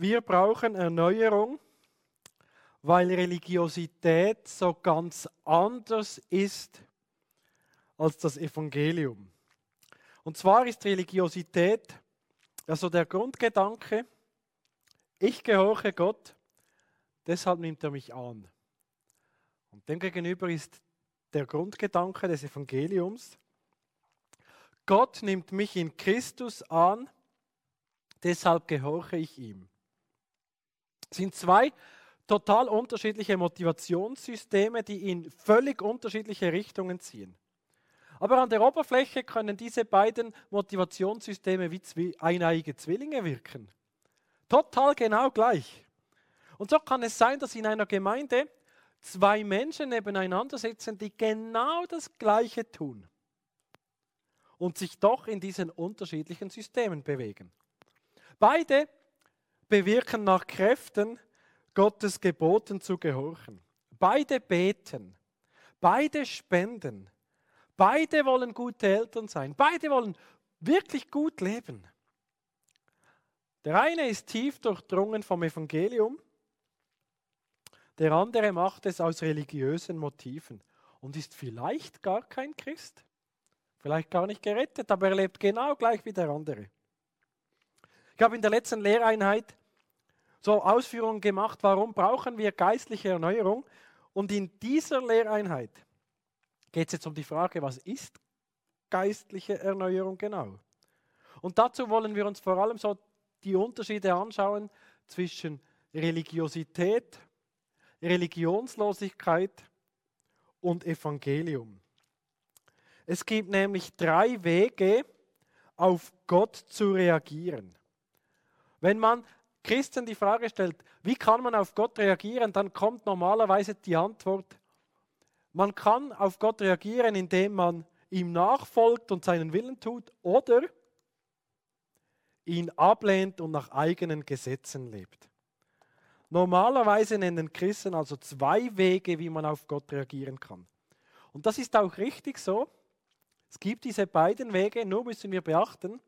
Wir brauchen Erneuerung, weil Religiosität so ganz anders ist als das Evangelium. Und zwar ist Religiosität also der Grundgedanke, ich gehorche Gott, deshalb nimmt er mich an. Und demgegenüber ist der Grundgedanke des Evangeliums, Gott nimmt mich in Christus an, deshalb gehorche ich ihm. Sind zwei total unterschiedliche Motivationssysteme, die in völlig unterschiedliche Richtungen ziehen. Aber an der Oberfläche können diese beiden Motivationssysteme wie eineige Zwillinge wirken. Total genau gleich. Und so kann es sein, dass in einer Gemeinde zwei Menschen nebeneinander sitzen, die genau das Gleiche tun und sich doch in diesen unterschiedlichen Systemen bewegen. Beide bewirken nach Kräften, Gottes Geboten zu gehorchen. Beide beten, beide spenden, beide wollen gute Eltern sein, beide wollen wirklich gut leben. Der eine ist tief durchdrungen vom Evangelium, der andere macht es aus religiösen Motiven und ist vielleicht gar kein Christ, vielleicht gar nicht gerettet, aber er lebt genau gleich wie der andere. Ich habe in der letzten Lehreinheit so Ausführungen gemacht, warum brauchen wir geistliche Erneuerung. Und in dieser Lehreinheit geht es jetzt um die Frage, was ist geistliche Erneuerung genau? Und dazu wollen wir uns vor allem so die Unterschiede anschauen zwischen Religiosität, Religionslosigkeit und Evangelium. Es gibt nämlich drei Wege, auf Gott zu reagieren. Wenn man Christen die Frage stellt, wie kann man auf Gott reagieren, dann kommt normalerweise die Antwort, man kann auf Gott reagieren, indem man ihm nachfolgt und seinen Willen tut oder ihn ablehnt und nach eigenen Gesetzen lebt. Normalerweise nennen Christen also zwei Wege, wie man auf Gott reagieren kann. Und das ist auch richtig so. Es gibt diese beiden Wege, nur müssen wir beachten,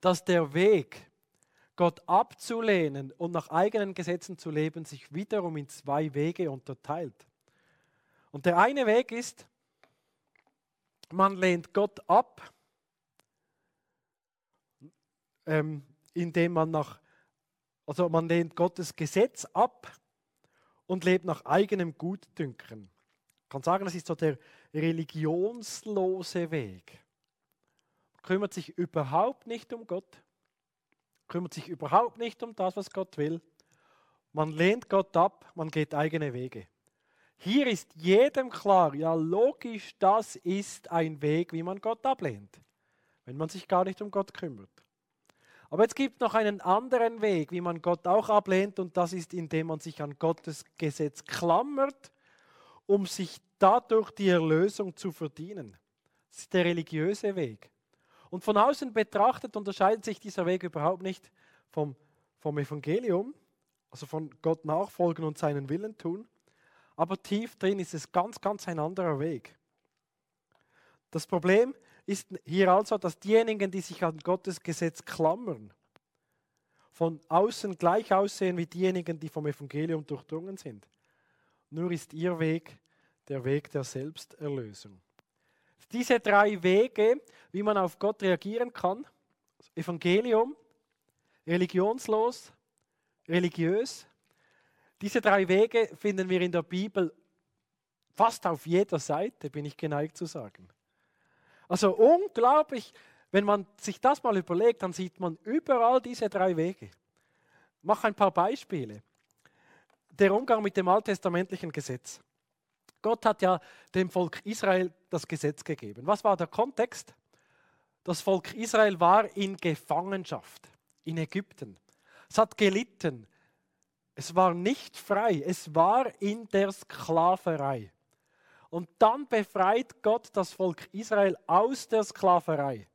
dass der Weg, Gott abzulehnen und nach eigenen Gesetzen zu leben, sich wiederum in zwei Wege unterteilt. Und der eine Weg ist, man lehnt Gott ab, ähm, indem man nach, also man lehnt Gottes Gesetz ab und lebt nach eigenem Gutdünken. Ich kann sagen, das ist so der religionslose Weg. Man kümmert sich überhaupt nicht um Gott kümmert sich überhaupt nicht um das, was Gott will. Man lehnt Gott ab, man geht eigene Wege. Hier ist jedem klar, ja logisch, das ist ein Weg, wie man Gott ablehnt, wenn man sich gar nicht um Gott kümmert. Aber es gibt noch einen anderen Weg, wie man Gott auch ablehnt, und das ist, indem man sich an Gottes Gesetz klammert, um sich dadurch die Erlösung zu verdienen. Das ist der religiöse Weg. Und von außen betrachtet unterscheidet sich dieser Weg überhaupt nicht vom, vom Evangelium, also von Gott nachfolgen und seinen Willen tun. Aber tief drin ist es ganz, ganz ein anderer Weg. Das Problem ist hier also, dass diejenigen, die sich an Gottes Gesetz klammern, von außen gleich aussehen wie diejenigen, die vom Evangelium durchdrungen sind. Nur ist ihr Weg der Weg der Selbsterlösung. Diese drei Wege, wie man auf Gott reagieren kann, Evangelium, religionslos, religiös, diese drei Wege finden wir in der Bibel fast auf jeder Seite, bin ich geneigt zu sagen. Also unglaublich, wenn man sich das mal überlegt, dann sieht man überall diese drei Wege. Ich mache ein paar Beispiele. Der Umgang mit dem alttestamentlichen Gesetz. Gott hat ja dem Volk Israel das Gesetz gegeben. Was war der Kontext? Das Volk Israel war in Gefangenschaft in Ägypten. Es hat gelitten. Es war nicht frei. Es war in der Sklaverei. Und dann befreit Gott das Volk Israel aus der Sklaverei,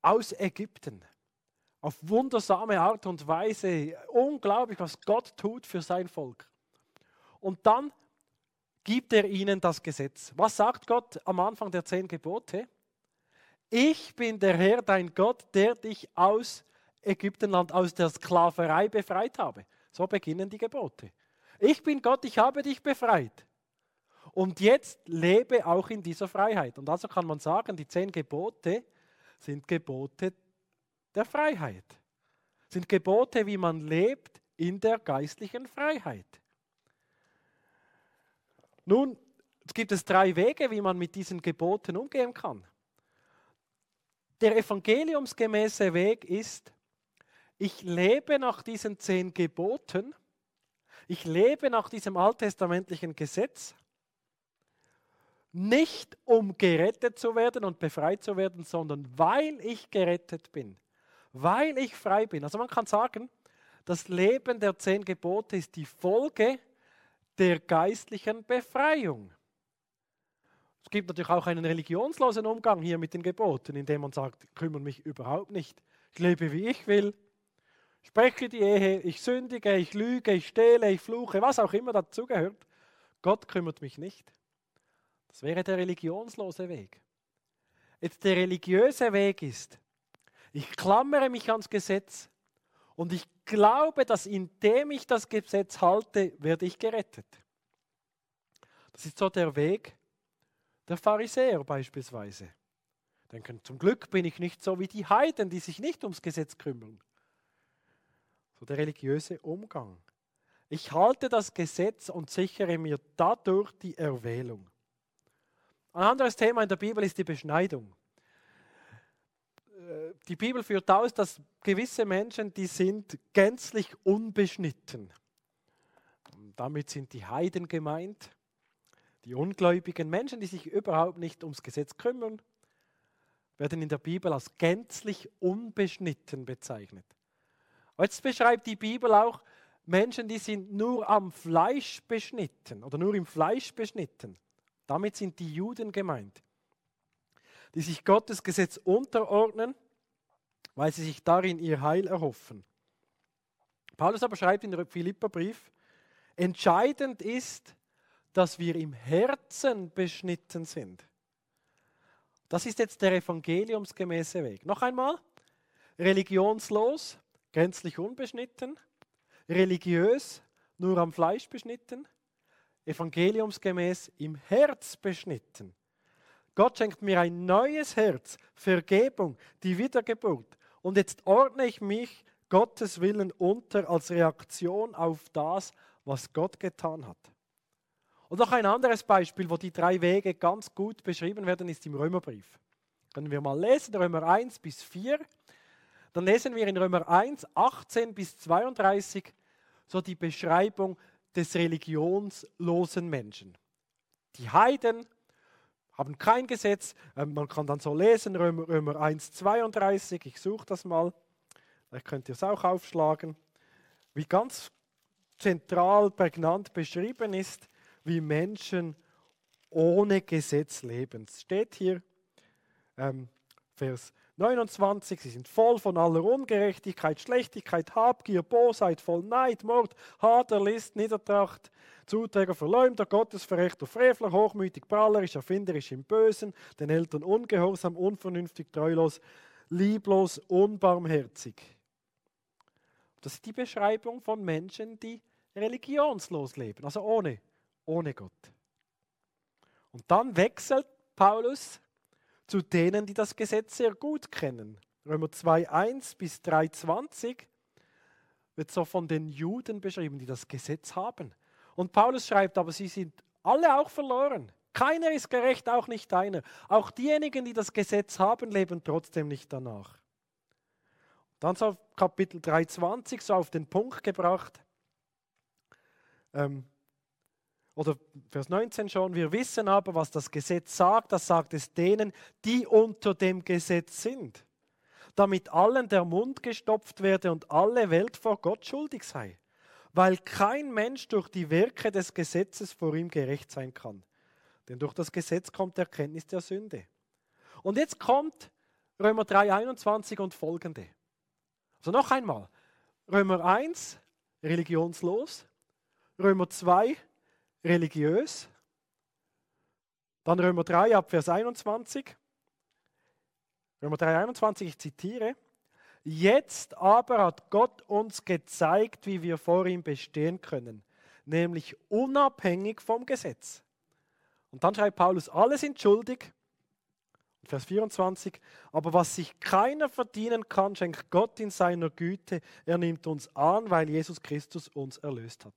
aus Ägypten. Auf wundersame Art und Weise. Unglaublich, was Gott tut für sein Volk. Und dann gibt er ihnen das Gesetz. Was sagt Gott am Anfang der zehn Gebote? Ich bin der Herr, dein Gott, der dich aus Ägyptenland aus der Sklaverei befreit habe. So beginnen die Gebote. Ich bin Gott, ich habe dich befreit. Und jetzt lebe auch in dieser Freiheit. Und also kann man sagen, die zehn Gebote sind Gebote der Freiheit. Sind Gebote, wie man lebt in der geistlichen Freiheit. Nun, es gibt es drei Wege, wie man mit diesen Geboten umgehen kann. Der evangeliumsgemäße Weg ist, ich lebe nach diesen zehn Geboten, ich lebe nach diesem alttestamentlichen Gesetz, nicht um gerettet zu werden und befreit zu werden, sondern weil ich gerettet bin, weil ich frei bin. Also man kann sagen, das Leben der zehn Gebote ist die Folge der geistlichen Befreiung. Es gibt natürlich auch einen religionslosen Umgang hier mit den Geboten, indem man sagt, kümmere mich überhaupt nicht. Ich lebe, wie ich will, spreche die Ehe, ich sündige, ich lüge, ich stehle, ich fluche, was auch immer dazugehört. Gott kümmert mich nicht. Das wäre der religionslose Weg. Jetzt der religiöse Weg ist, ich klammere mich ans Gesetz und ich glaube, dass indem ich das Gesetz halte, werde ich gerettet. Das ist so der Weg, der Pharisäer beispielsweise. Denken, zum Glück bin ich nicht so wie die Heiden, die sich nicht ums Gesetz kümmern. So der religiöse Umgang. Ich halte das Gesetz und sichere mir dadurch die Erwählung. Ein anderes Thema in der Bibel ist die Beschneidung. Die Bibel führt aus, dass gewisse Menschen, die sind gänzlich unbeschnitten. damit sind die Heiden gemeint. Die ungläubigen Menschen, die sich überhaupt nicht ums Gesetz kümmern, werden in der Bibel als gänzlich unbeschnitten bezeichnet. Jetzt beschreibt die Bibel auch Menschen, die sind nur am Fleisch beschnitten oder nur im Fleisch beschnitten. Damit sind die Juden gemeint, die sich Gottes Gesetz unterordnen, weil sie sich darin ihr Heil erhoffen. Paulus aber schreibt in der Philipperbrief, entscheidend ist, dass wir im Herzen beschnitten sind. Das ist jetzt der evangeliumsgemäße Weg. Noch einmal, religionslos, gänzlich unbeschnitten, religiös, nur am Fleisch beschnitten, evangeliumsgemäß im Herz beschnitten. Gott schenkt mir ein neues Herz, Vergebung, die Wiedergeburt. Und jetzt ordne ich mich Gottes Willen unter als Reaktion auf das, was Gott getan hat. Und noch ein anderes Beispiel, wo die drei Wege ganz gut beschrieben werden, ist im Römerbrief. Können wir mal lesen, Römer 1 bis 4. Dann lesen wir in Römer 1, 18 bis 32 so die Beschreibung des religionslosen Menschen. Die Heiden haben kein Gesetz. Ähm, man kann dann so lesen, Römer, Römer 1, 32. Ich suche das mal. Vielleicht könnt ihr es auch aufschlagen. Wie ganz zentral, prägnant beschrieben ist, wie Menschen ohne Gesetz leben. Es steht hier, ähm, Vers 29, sie sind voll von aller Ungerechtigkeit, Schlechtigkeit, Habgier, Bosheit, voll Neid, Mord, Hader, List, Niedertracht, Zuträger, Verleumder, Gottesverrechter, Frevler, hochmütig, prallerisch, erfinderisch im Bösen, den Eltern ungehorsam, unvernünftig, treulos, lieblos, unbarmherzig. Das ist die Beschreibung von Menschen, die religionslos leben, also ohne ohne Gott. Und dann wechselt Paulus zu denen, die das Gesetz sehr gut kennen. Römer 2.1 bis 3.20 wird so von den Juden beschrieben, die das Gesetz haben. Und Paulus schreibt, aber sie sind alle auch verloren. Keiner ist gerecht, auch nicht einer. Auch diejenigen, die das Gesetz haben, leben trotzdem nicht danach. Dann so Kapitel 3.20, so auf den Punkt gebracht. Ähm, oder Vers 19 schon, wir wissen aber, was das Gesetz sagt, das sagt es denen, die unter dem Gesetz sind, damit allen der Mund gestopft werde und alle Welt vor Gott schuldig sei, weil kein Mensch durch die Werke des Gesetzes vor ihm gerecht sein kann. Denn durch das Gesetz kommt Erkenntnis der Sünde. Und jetzt kommt Römer 3, 21 und folgende. Also noch einmal, Römer 1, religionslos, Römer 2, religiös. Dann Römer 3 ab Vers 21. Römer 3, 21, ich zitiere. Jetzt aber hat Gott uns gezeigt, wie wir vor ihm bestehen können, nämlich unabhängig vom Gesetz. Und dann schreibt Paulus, alle sind schuldig. Vers 24, aber was sich keiner verdienen kann, schenkt Gott in seiner Güte. Er nimmt uns an, weil Jesus Christus uns erlöst hat.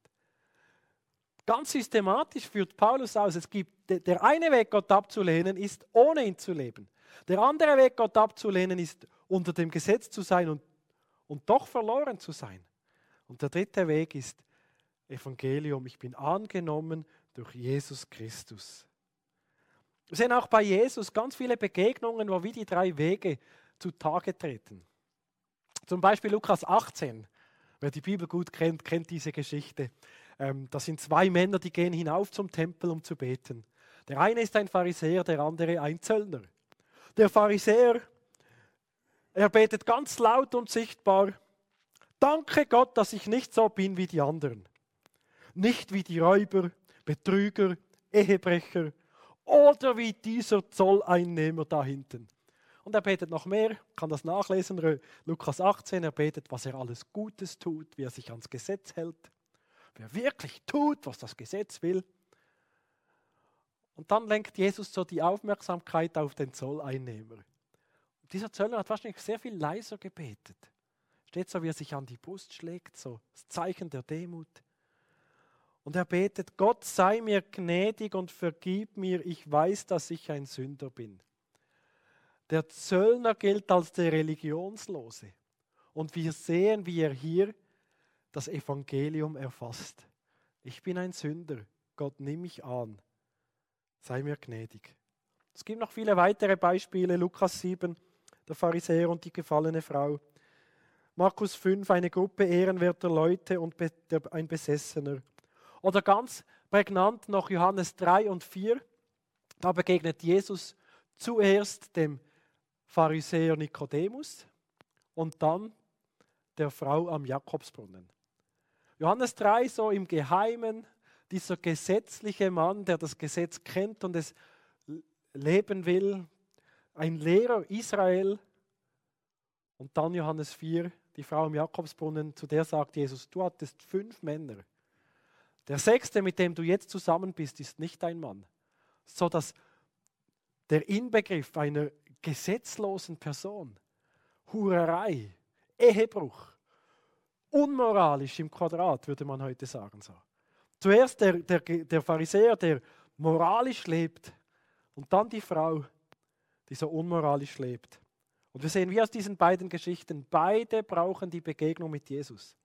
Ganz systematisch führt Paulus aus, es gibt der eine Weg, Gott abzulehnen, ist ohne ihn zu leben. Der andere Weg, Gott abzulehnen, ist unter dem Gesetz zu sein und, und doch verloren zu sein. Und der dritte Weg ist Evangelium. Ich bin angenommen durch Jesus Christus. Wir sehen auch bei Jesus ganz viele Begegnungen, wo wie die drei Wege zutage treten. Zum Beispiel Lukas 18. Wer die Bibel gut kennt, kennt diese Geschichte. Ähm, das sind zwei Männer, die gehen hinauf zum Tempel, um zu beten. Der eine ist ein Pharisäer, der andere ein Zöllner. Der Pharisäer, er betet ganz laut und sichtbar, danke Gott, dass ich nicht so bin wie die anderen. Nicht wie die Räuber, Betrüger, Ehebrecher oder wie dieser Zolleinnehmer da hinten. Und er betet noch mehr, kann das nachlesen, Lukas 18, er betet, was er alles Gutes tut, wie er sich ans Gesetz hält wer wirklich tut, was das Gesetz will. Und dann lenkt Jesus so die Aufmerksamkeit auf den Zolleinnehmer. Und dieser Zöllner hat wahrscheinlich sehr viel leiser gebetet. Steht so, wie er sich an die Brust schlägt, so das Zeichen der Demut. Und er betet, Gott sei mir gnädig und vergib mir, ich weiß, dass ich ein Sünder bin. Der Zöllner gilt als der Religionslose. Und wir sehen, wie er hier das Evangelium erfasst. Ich bin ein Sünder, Gott nimm mich an, sei mir gnädig. Es gibt noch viele weitere Beispiele, Lukas 7, der Pharisäer und die gefallene Frau. Markus 5, eine Gruppe ehrenwerter Leute und ein Besessener. Oder ganz prägnant noch Johannes 3 und 4, da begegnet Jesus zuerst dem Pharisäer Nikodemus und dann der Frau am Jakobsbrunnen. Johannes 3, so im Geheimen, dieser gesetzliche Mann, der das Gesetz kennt und es leben will, ein Lehrer Israel. Und dann Johannes 4, die Frau im Jakobsbrunnen, zu der sagt Jesus, du hattest fünf Männer. Der sechste, mit dem du jetzt zusammen bist, ist nicht dein Mann. So dass der Inbegriff einer gesetzlosen Person, Hurerei, Ehebruch, unmoralisch im Quadrat, würde man heute sagen. So. Zuerst der, der, der Pharisäer, der moralisch lebt, und dann die Frau, die so unmoralisch lebt. Und wir sehen wie aus diesen beiden Geschichten, beide brauchen die Begegnung mit Jesus.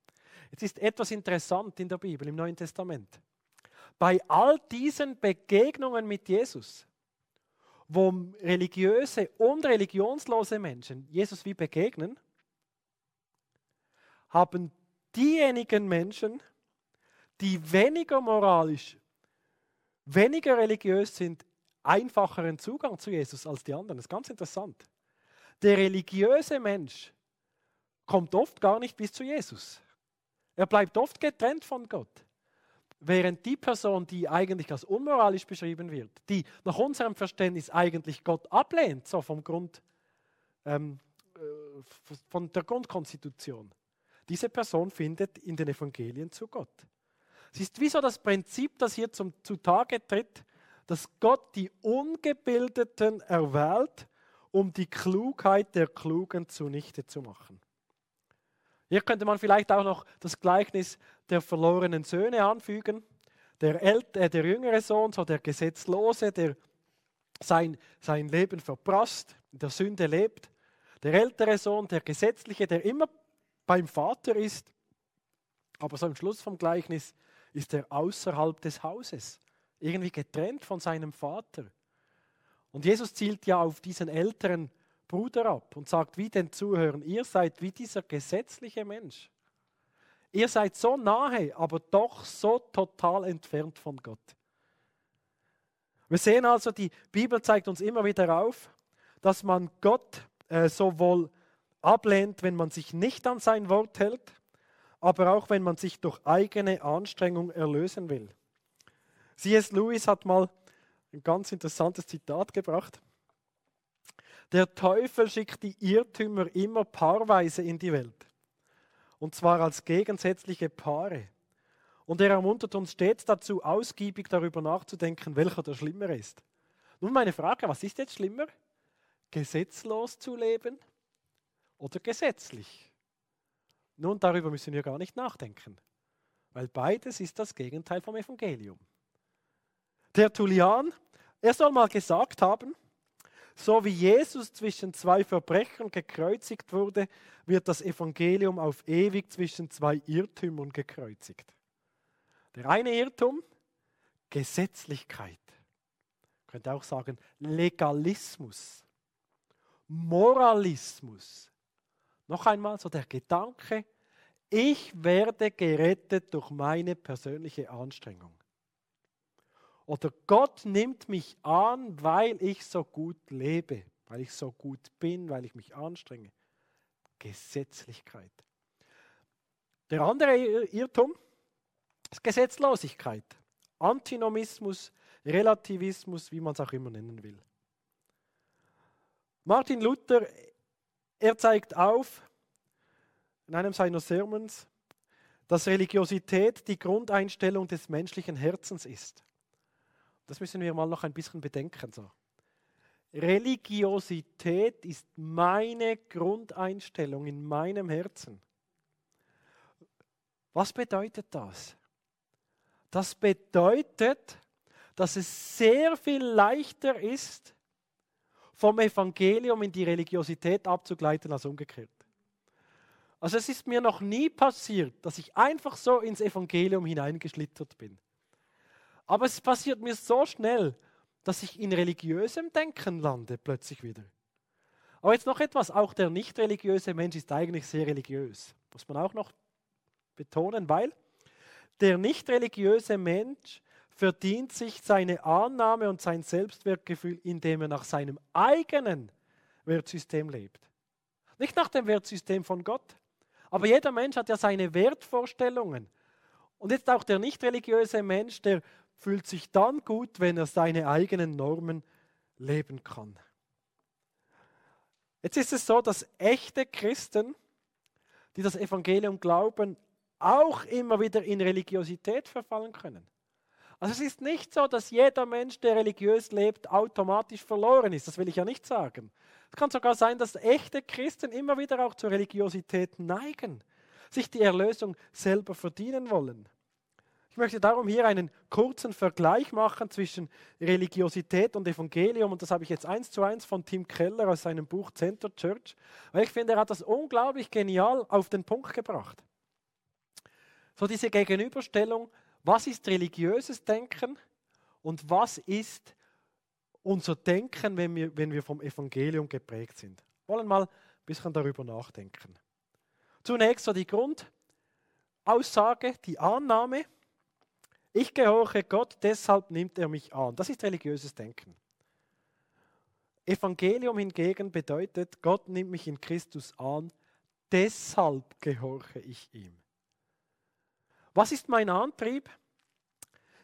Jetzt ist etwas interessant in der Bibel, im Neuen Testament. Bei all diesen Begegnungen mit Jesus, wo religiöse und religionslose Menschen Jesus wie begegnen, haben diejenigen Menschen, die weniger moralisch, weniger religiös sind, einfacheren Zugang zu Jesus als die anderen. Das ist ganz interessant. Der religiöse Mensch kommt oft gar nicht bis zu Jesus. Er bleibt oft getrennt von Gott. Während die Person, die eigentlich als unmoralisch beschrieben wird, die nach unserem Verständnis eigentlich Gott ablehnt, so vom Grund, ähm, äh, von der Grundkonstitution, diese Person findet in den Evangelien zu Gott. Es ist wie so das Prinzip, das hier zum, zutage tritt, dass Gott die Ungebildeten erwählt, um die Klugheit der Klugen zunichte zu machen. Hier könnte man vielleicht auch noch das Gleichnis der verlorenen Söhne anfügen. Der, ält äh, der jüngere Sohn, so der Gesetzlose, der sein, sein Leben verprasst, in der Sünde lebt. Der ältere Sohn, der Gesetzliche, der immer beim Vater ist, aber so im Schluss vom Gleichnis ist er außerhalb des Hauses, irgendwie getrennt von seinem Vater. Und Jesus zielt ja auf diesen älteren Bruder ab und sagt wie den Zuhörern, ihr seid wie dieser gesetzliche Mensch. Ihr seid so nahe, aber doch so total entfernt von Gott. Wir sehen also, die Bibel zeigt uns immer wieder auf, dass man Gott äh, sowohl ablehnt, wenn man sich nicht an sein Wort hält, aber auch wenn man sich durch eigene Anstrengung erlösen will. C.S. Lewis hat mal ein ganz interessantes Zitat gebracht. Der Teufel schickt die Irrtümer immer paarweise in die Welt. Und zwar als gegensätzliche Paare. Und er ermuntert uns stets dazu, ausgiebig darüber nachzudenken, welcher der schlimmere ist. Nun meine Frage, was ist jetzt schlimmer? Gesetzlos zu leben oder gesetzlich? Nun, darüber müssen wir gar nicht nachdenken, weil beides ist das Gegenteil vom Evangelium. Tertullian, er soll mal gesagt haben, so wie Jesus zwischen zwei Verbrechern gekreuzigt wurde, wird das Evangelium auf ewig zwischen zwei Irrtümern gekreuzigt. Der eine Irrtum, Gesetzlichkeit. Man könnte auch sagen Legalismus, Moralismus. Noch einmal so der Gedanke, ich werde gerettet durch meine persönliche Anstrengung. Oder Gott nimmt mich an, weil ich so gut lebe, weil ich so gut bin, weil ich mich anstrenge. Gesetzlichkeit. Der andere Irrtum ist Gesetzlosigkeit. Antinomismus, Relativismus, wie man es auch immer nennen will. Martin Luther, er zeigt auf in einem seiner Sermons, dass Religiosität die Grundeinstellung des menschlichen Herzens ist. Das müssen wir mal noch ein bisschen bedenken. So. Religiosität ist meine Grundeinstellung in meinem Herzen. Was bedeutet das? Das bedeutet, dass es sehr viel leichter ist, vom Evangelium in die Religiosität abzugleiten als umgekehrt. Also es ist mir noch nie passiert, dass ich einfach so ins Evangelium hineingeschlittert bin. Aber es passiert mir so schnell, dass ich in religiösem Denken lande plötzlich wieder. Aber jetzt noch etwas, auch der nicht religiöse Mensch ist eigentlich sehr religiös. Muss man auch noch betonen, weil der nicht religiöse Mensch verdient sich seine Annahme und sein Selbstwertgefühl, indem er nach seinem eigenen Wertsystem lebt. Nicht nach dem Wertsystem von Gott. Aber jeder Mensch hat ja seine Wertvorstellungen. Und jetzt auch der nicht religiöse Mensch, der fühlt sich dann gut, wenn er seine eigenen Normen leben kann. Jetzt ist es so, dass echte Christen, die das Evangelium glauben, auch immer wieder in Religiosität verfallen können. Also es ist nicht so, dass jeder Mensch, der religiös lebt, automatisch verloren ist. Das will ich ja nicht sagen. Es kann sogar sein, dass echte Christen immer wieder auch zur Religiosität neigen, sich die Erlösung selber verdienen wollen. Ich möchte darum hier einen kurzen Vergleich machen zwischen Religiosität und Evangelium und das habe ich jetzt eins zu eins von Tim Keller aus seinem Buch Center Church, weil ich finde, er hat das unglaublich genial auf den Punkt gebracht. So diese Gegenüberstellung, was ist religiöses Denken und was ist unser Denken, wenn wir, wenn wir vom Evangelium geprägt sind. Wir wollen mal ein bisschen darüber nachdenken. Zunächst so die Grundaussage, die Annahme, ich gehorche Gott, deshalb nimmt er mich an. Das ist religiöses Denken. Evangelium hingegen bedeutet, Gott nimmt mich in Christus an, deshalb gehorche ich ihm. Was ist mein Antrieb?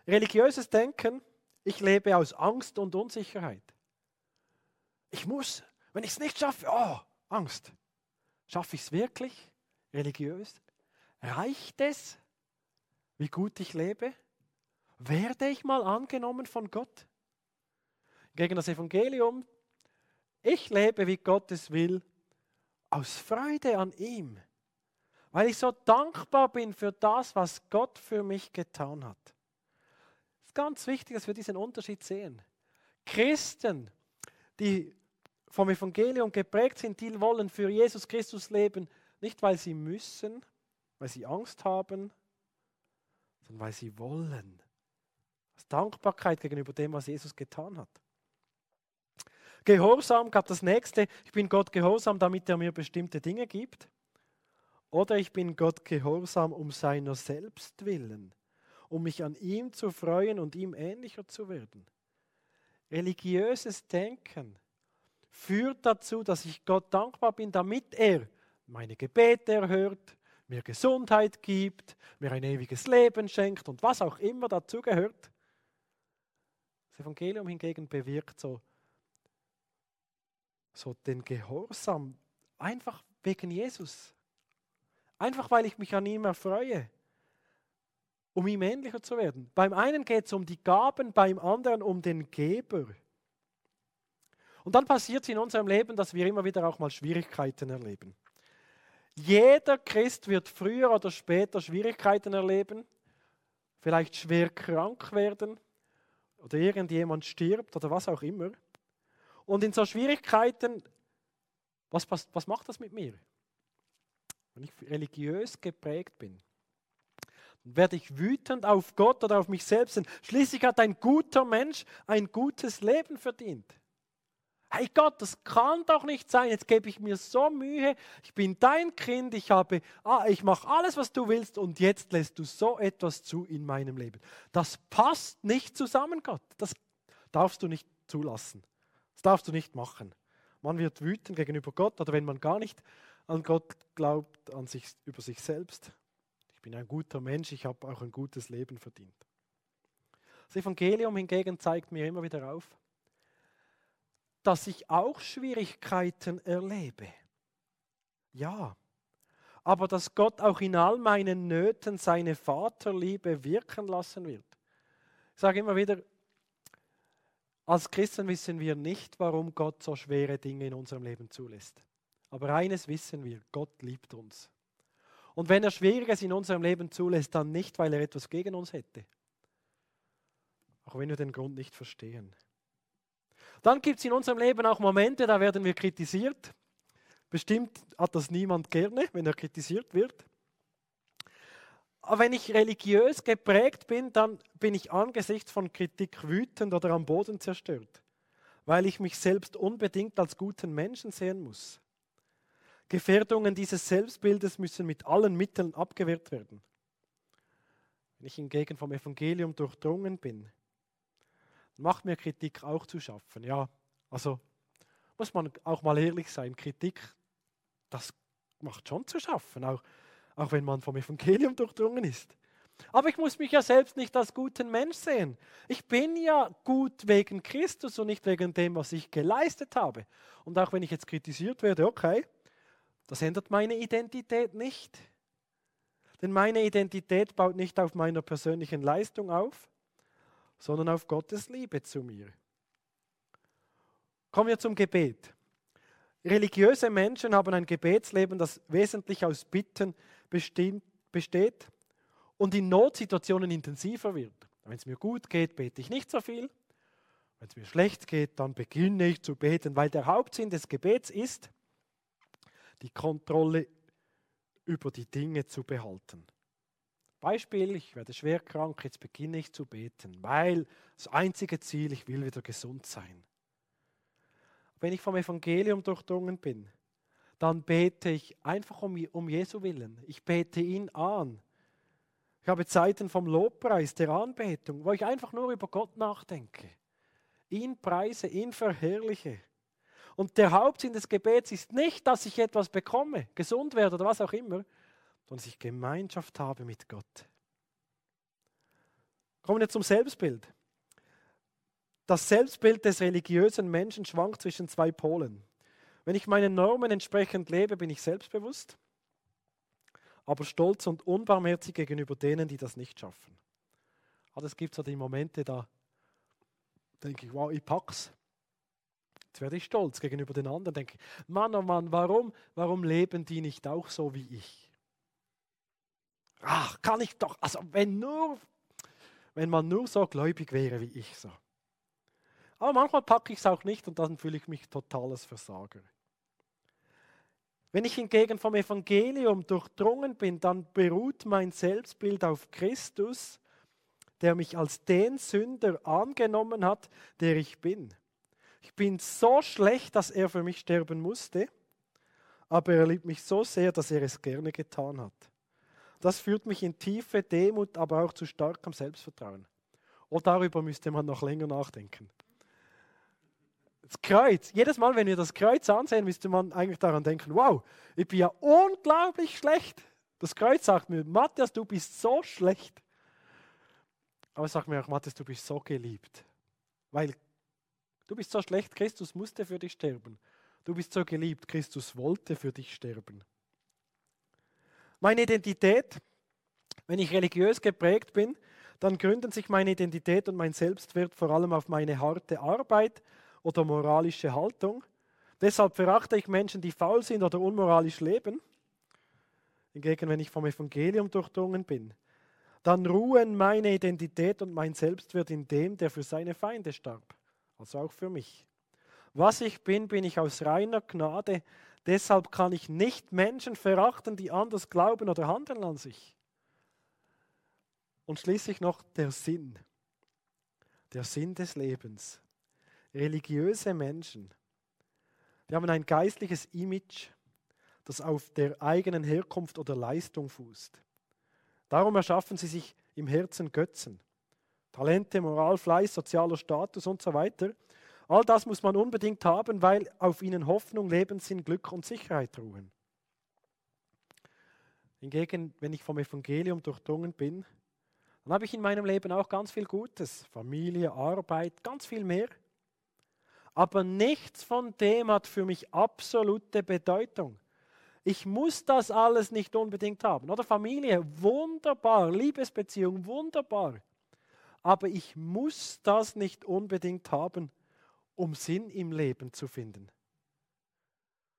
Religiöses Denken, ich lebe aus Angst und Unsicherheit. Ich muss, wenn ich es nicht schaffe, oh, Angst. Schaffe ich es wirklich? Religiös? Reicht es, wie gut ich lebe? werde ich mal angenommen von Gott? Gegen das Evangelium, ich lebe, wie Gott es will, aus Freude an ihm, weil ich so dankbar bin für das, was Gott für mich getan hat. Es ist ganz wichtig, dass wir diesen Unterschied sehen. Christen, die vom Evangelium geprägt sind, die wollen für Jesus Christus leben, nicht weil sie müssen, weil sie Angst haben, sondern weil sie wollen. Dankbarkeit gegenüber dem, was Jesus getan hat. Gehorsam gab das nächste. Ich bin Gott gehorsam, damit er mir bestimmte Dinge gibt. Oder ich bin Gott gehorsam um seiner selbst willen, um mich an ihm zu freuen und ihm ähnlicher zu werden. Religiöses Denken führt dazu, dass ich Gott dankbar bin, damit er meine Gebete erhört, mir Gesundheit gibt, mir ein ewiges Leben schenkt und was auch immer dazu gehört. Das Evangelium hingegen bewirkt so so den Gehorsam, einfach wegen Jesus. Einfach weil ich mich an ihm erfreue, um ihm ähnlicher zu werden. Beim einen geht es um die Gaben, beim anderen um den Geber. Und dann passiert es in unserem Leben, dass wir immer wieder auch mal Schwierigkeiten erleben. Jeder Christ wird früher oder später Schwierigkeiten erleben, vielleicht schwer krank werden oder irgendjemand stirbt oder was auch immer. Und in so Schwierigkeiten, was, was, was macht das mit mir? Wenn ich religiös geprägt bin, werde ich wütend auf Gott oder auf mich selbst. Schließlich hat ein guter Mensch ein gutes Leben verdient. Hey Gott, das kann doch nicht sein. Jetzt gebe ich mir so Mühe. Ich bin dein Kind. Ich habe, ah, ich mache alles, was du willst. Und jetzt lässt du so etwas zu in meinem Leben. Das passt nicht zusammen, Gott. Das darfst du nicht zulassen. Das darfst du nicht machen. Man wird wütend gegenüber Gott oder wenn man gar nicht an Gott glaubt, an sich über sich selbst. Ich bin ein guter Mensch. Ich habe auch ein gutes Leben verdient. Das Evangelium hingegen zeigt mir immer wieder auf, dass ich auch Schwierigkeiten erlebe. Ja, aber dass Gott auch in all meinen Nöten seine Vaterliebe wirken lassen wird. Ich sage immer wieder, als Christen wissen wir nicht, warum Gott so schwere Dinge in unserem Leben zulässt. Aber eines wissen wir, Gott liebt uns. Und wenn er Schwieriges in unserem Leben zulässt, dann nicht, weil er etwas gegen uns hätte. Auch wenn wir den Grund nicht verstehen. Dann gibt es in unserem Leben auch Momente, da werden wir kritisiert. Bestimmt hat das niemand gerne, wenn er kritisiert wird. Aber wenn ich religiös geprägt bin, dann bin ich angesichts von Kritik wütend oder am Boden zerstört, weil ich mich selbst unbedingt als guten Menschen sehen muss. Gefährdungen dieses Selbstbildes müssen mit allen Mitteln abgewehrt werden. Wenn ich hingegen vom Evangelium durchdrungen bin, macht mir Kritik auch zu schaffen. Ja, also muss man auch mal ehrlich sein, Kritik, das macht schon zu schaffen, auch, auch wenn man vom Evangelium durchdrungen ist. Aber ich muss mich ja selbst nicht als guten Mensch sehen. Ich bin ja gut wegen Christus und nicht wegen dem, was ich geleistet habe. Und auch wenn ich jetzt kritisiert werde, okay, das ändert meine Identität nicht. Denn meine Identität baut nicht auf meiner persönlichen Leistung auf, sondern auf Gottes Liebe zu mir. Kommen wir zum Gebet. Religiöse Menschen haben ein Gebetsleben, das wesentlich aus Bitten besteht und in Notsituationen intensiver wird. Wenn es mir gut geht, bete ich nicht so viel. Wenn es mir schlecht geht, dann beginne ich zu beten, weil der Hauptsinn des Gebets ist, die Kontrolle über die Dinge zu behalten. Beispiel, ich werde schwer krank, jetzt beginne ich zu beten, weil das einzige Ziel, ich will wieder gesund sein. Wenn ich vom Evangelium durchdrungen bin, dann bete ich einfach um, um Jesu willen. Ich bete ihn an. Ich habe Zeiten vom Lobpreis, der Anbetung, wo ich einfach nur über Gott nachdenke. Ihn preise, ihn verherrliche. Und der Hauptsinn des Gebets ist nicht, dass ich etwas bekomme, gesund werde oder was auch immer, sondern dass ich Gemeinschaft habe mit Gott. Kommen wir zum Selbstbild. Das Selbstbild des religiösen Menschen schwankt zwischen zwei Polen. Wenn ich meinen Normen entsprechend lebe, bin ich selbstbewusst, aber stolz und unbarmherzig gegenüber denen, die das nicht schaffen. Also es gibt so die Momente, da denke ich, wow, ich pack's. Jetzt werde ich stolz gegenüber den anderen, denke Mann, oh Mann, warum, warum leben die nicht auch so wie ich? Ach, kann ich doch, also wenn nur, wenn man nur so gläubig wäre wie ich so. Aber manchmal packe ich es auch nicht und dann fühle ich mich totales Versager. Wenn ich hingegen vom Evangelium durchdrungen bin, dann beruht mein Selbstbild auf Christus, der mich als den Sünder angenommen hat, der ich bin. Ich bin so schlecht, dass er für mich sterben musste, aber er liebt mich so sehr, dass er es gerne getan hat. Das führt mich in tiefe Demut, aber auch zu starkem Selbstvertrauen. Und darüber müsste man noch länger nachdenken. Das Kreuz, jedes Mal, wenn wir das Kreuz ansehen, müsste man eigentlich daran denken, wow, ich bin ja unglaublich schlecht. Das Kreuz sagt mir, Matthias, du bist so schlecht. Aber es sagt mir auch, Matthias, du bist so geliebt. Weil du bist so schlecht, Christus musste für dich sterben. Du bist so geliebt, Christus wollte für dich sterben. Meine Identität, wenn ich religiös geprägt bin, dann gründen sich meine Identität und mein Selbstwert vor allem auf meine harte Arbeit oder moralische Haltung. Deshalb verachte ich Menschen, die faul sind oder unmoralisch leben. Hingegen, wenn ich vom Evangelium durchdrungen bin, dann ruhen meine Identität und mein Selbstwert in dem, der für seine Feinde starb, also auch für mich. Was ich bin, bin ich aus reiner Gnade. Deshalb kann ich nicht Menschen verachten, die anders glauben oder handeln als ich. Und schließlich noch der Sinn. Der Sinn des Lebens. Religiöse Menschen, die haben ein geistliches Image, das auf der eigenen Herkunft oder Leistung fußt. Darum erschaffen sie sich im Herzen Götzen. Talente, Moral, Fleiß, sozialer Status und so weiter. All das muss man unbedingt haben, weil auf ihnen Hoffnung, Lebenssinn, Glück und Sicherheit ruhen. Hingegen, wenn ich vom Evangelium durchdrungen bin, dann habe ich in meinem Leben auch ganz viel Gutes. Familie, Arbeit, ganz viel mehr. Aber nichts von dem hat für mich absolute Bedeutung. Ich muss das alles nicht unbedingt haben. Oder Familie, wunderbar. Liebesbeziehung, wunderbar. Aber ich muss das nicht unbedingt haben, um Sinn im Leben zu finden.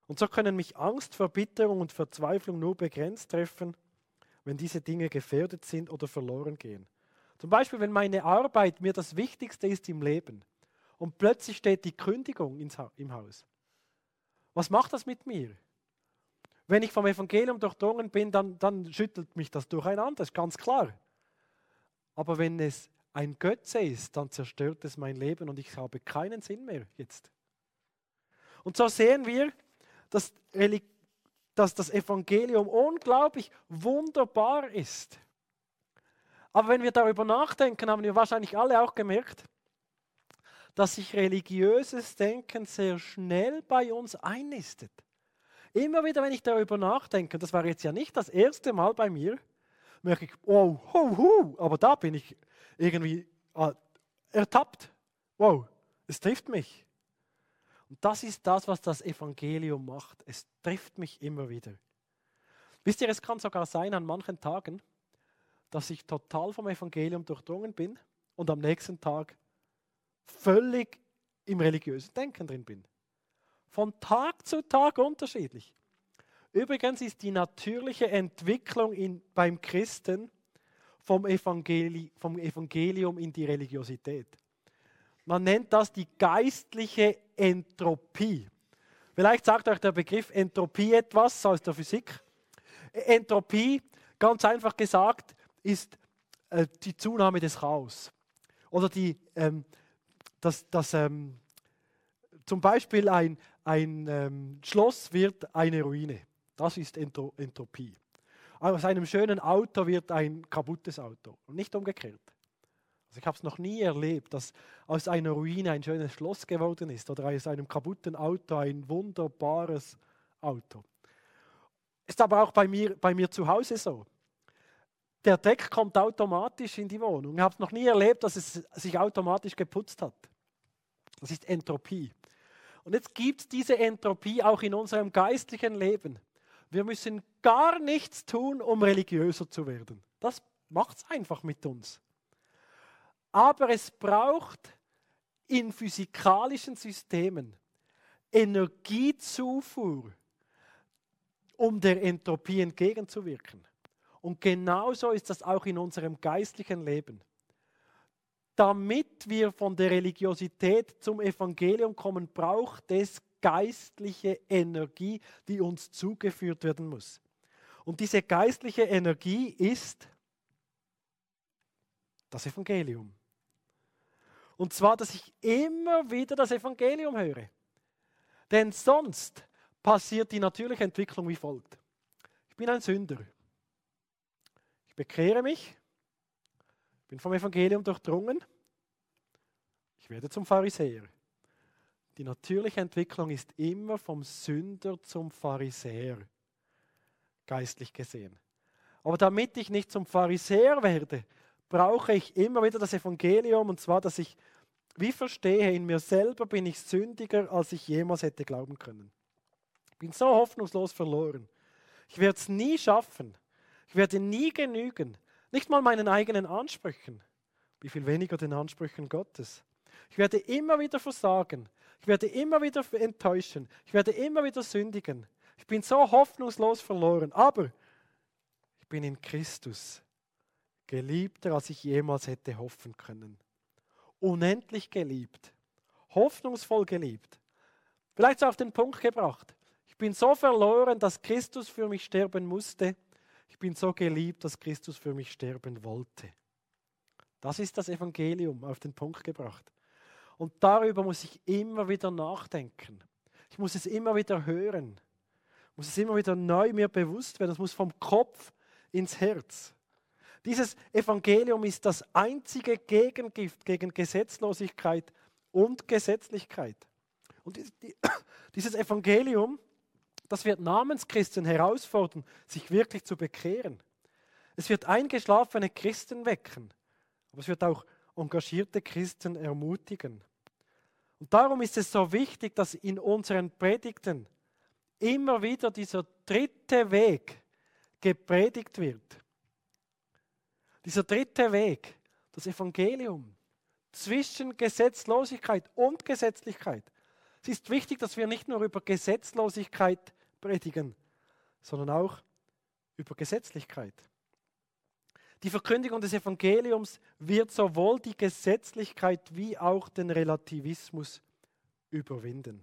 Und so können mich Angst, Verbitterung und Verzweiflung nur begrenzt treffen, wenn diese Dinge gefährdet sind oder verloren gehen. Zum Beispiel, wenn meine Arbeit mir das Wichtigste ist im Leben und plötzlich steht die Kündigung im Haus. Was macht das mit mir? Wenn ich vom Evangelium durchdrungen bin, dann, dann schüttelt mich das durcheinander, ist ganz klar. Aber wenn es ein Götze ist, dann zerstört es mein Leben und ich habe keinen Sinn mehr jetzt. Und so sehen wir, dass, dass das Evangelium unglaublich wunderbar ist. Aber wenn wir darüber nachdenken, haben wir wahrscheinlich alle auch gemerkt, dass sich religiöses Denken sehr schnell bei uns einnistet. Immer wieder, wenn ich darüber nachdenke, das war jetzt ja nicht das erste Mal bei mir, merke ich, wow, hu, hu, aber da bin ich irgendwie äh, ertappt. Wow, es trifft mich. Und das ist das, was das Evangelium macht. Es trifft mich immer wieder. Wisst ihr, es kann sogar sein an manchen Tagen, dass ich total vom Evangelium durchdrungen bin und am nächsten Tag völlig im religiösen Denken drin bin. Von Tag zu Tag unterschiedlich. Übrigens ist die natürliche Entwicklung in, beim Christen vom, Evangeli vom Evangelium in die Religiosität. Man nennt das die geistliche Entropie. Vielleicht sagt euch der Begriff Entropie etwas aus der Physik. Entropie, ganz einfach gesagt, ist äh, die Zunahme des Chaos. Oder die, ähm, dass, dass ähm, zum Beispiel ein, ein ähm, Schloss wird eine Ruine. Das ist Entropie. Aus einem schönen Auto wird ein kaputtes Auto und nicht umgekehrt. Also ich habe es noch nie erlebt, dass aus einer Ruine ein schönes Schloss geworden ist oder aus einem kaputten Auto ein wunderbares Auto. Ist aber auch bei mir, bei mir zu Hause so. Der Deck kommt automatisch in die Wohnung. Ich habe es noch nie erlebt, dass es sich automatisch geputzt hat. Das ist Entropie. Und jetzt gibt es diese Entropie auch in unserem geistlichen Leben. Wir müssen gar nichts tun, um religiöser zu werden. Das macht es einfach mit uns. Aber es braucht in physikalischen Systemen Energiezufuhr, um der Entropie entgegenzuwirken. Und genauso ist das auch in unserem geistlichen Leben damit wir von der Religiosität zum Evangelium kommen, braucht es geistliche Energie, die uns zugeführt werden muss. Und diese geistliche Energie ist das Evangelium. Und zwar, dass ich immer wieder das Evangelium höre. Denn sonst passiert die natürliche Entwicklung wie folgt. Ich bin ein Sünder. Ich bekehre mich, bin vom Evangelium durchdrungen. Ich werde zum Pharisäer. Die natürliche Entwicklung ist immer vom Sünder zum Pharisäer, geistlich gesehen. Aber damit ich nicht zum Pharisäer werde, brauche ich immer wieder das Evangelium, und zwar, dass ich wie verstehe, in mir selber bin ich sündiger, als ich jemals hätte glauben können. Ich bin so hoffnungslos verloren. Ich werde es nie schaffen. Ich werde nie genügen. Nicht mal meinen eigenen Ansprüchen. Wie viel weniger den Ansprüchen Gottes. Ich werde immer wieder versagen. Ich werde immer wieder enttäuschen. Ich werde immer wieder sündigen. Ich bin so hoffnungslos verloren. Aber ich bin in Christus geliebter, als ich jemals hätte hoffen können. Unendlich geliebt. Hoffnungsvoll geliebt. Vielleicht auf den Punkt gebracht. Ich bin so verloren, dass Christus für mich sterben musste. Ich bin so geliebt, dass Christus für mich sterben wollte. Das ist das Evangelium auf den Punkt gebracht. Und darüber muss ich immer wieder nachdenken. Ich muss es immer wieder hören. Ich muss es immer wieder neu mir bewusst werden. Das muss vom Kopf ins Herz. Dieses Evangelium ist das einzige Gegengift gegen Gesetzlosigkeit und Gesetzlichkeit. Und dieses Evangelium, das wird Namenschristen herausfordern, sich wirklich zu bekehren. Es wird eingeschlafene Christen wecken, aber es wird auch engagierte Christen ermutigen. Und darum ist es so wichtig, dass in unseren Predigten immer wieder dieser dritte Weg gepredigt wird. Dieser dritte Weg, das Evangelium zwischen Gesetzlosigkeit und Gesetzlichkeit. Es ist wichtig, dass wir nicht nur über Gesetzlosigkeit predigen, sondern auch über Gesetzlichkeit. Die Verkündigung des Evangeliums wird sowohl die Gesetzlichkeit wie auch den Relativismus überwinden.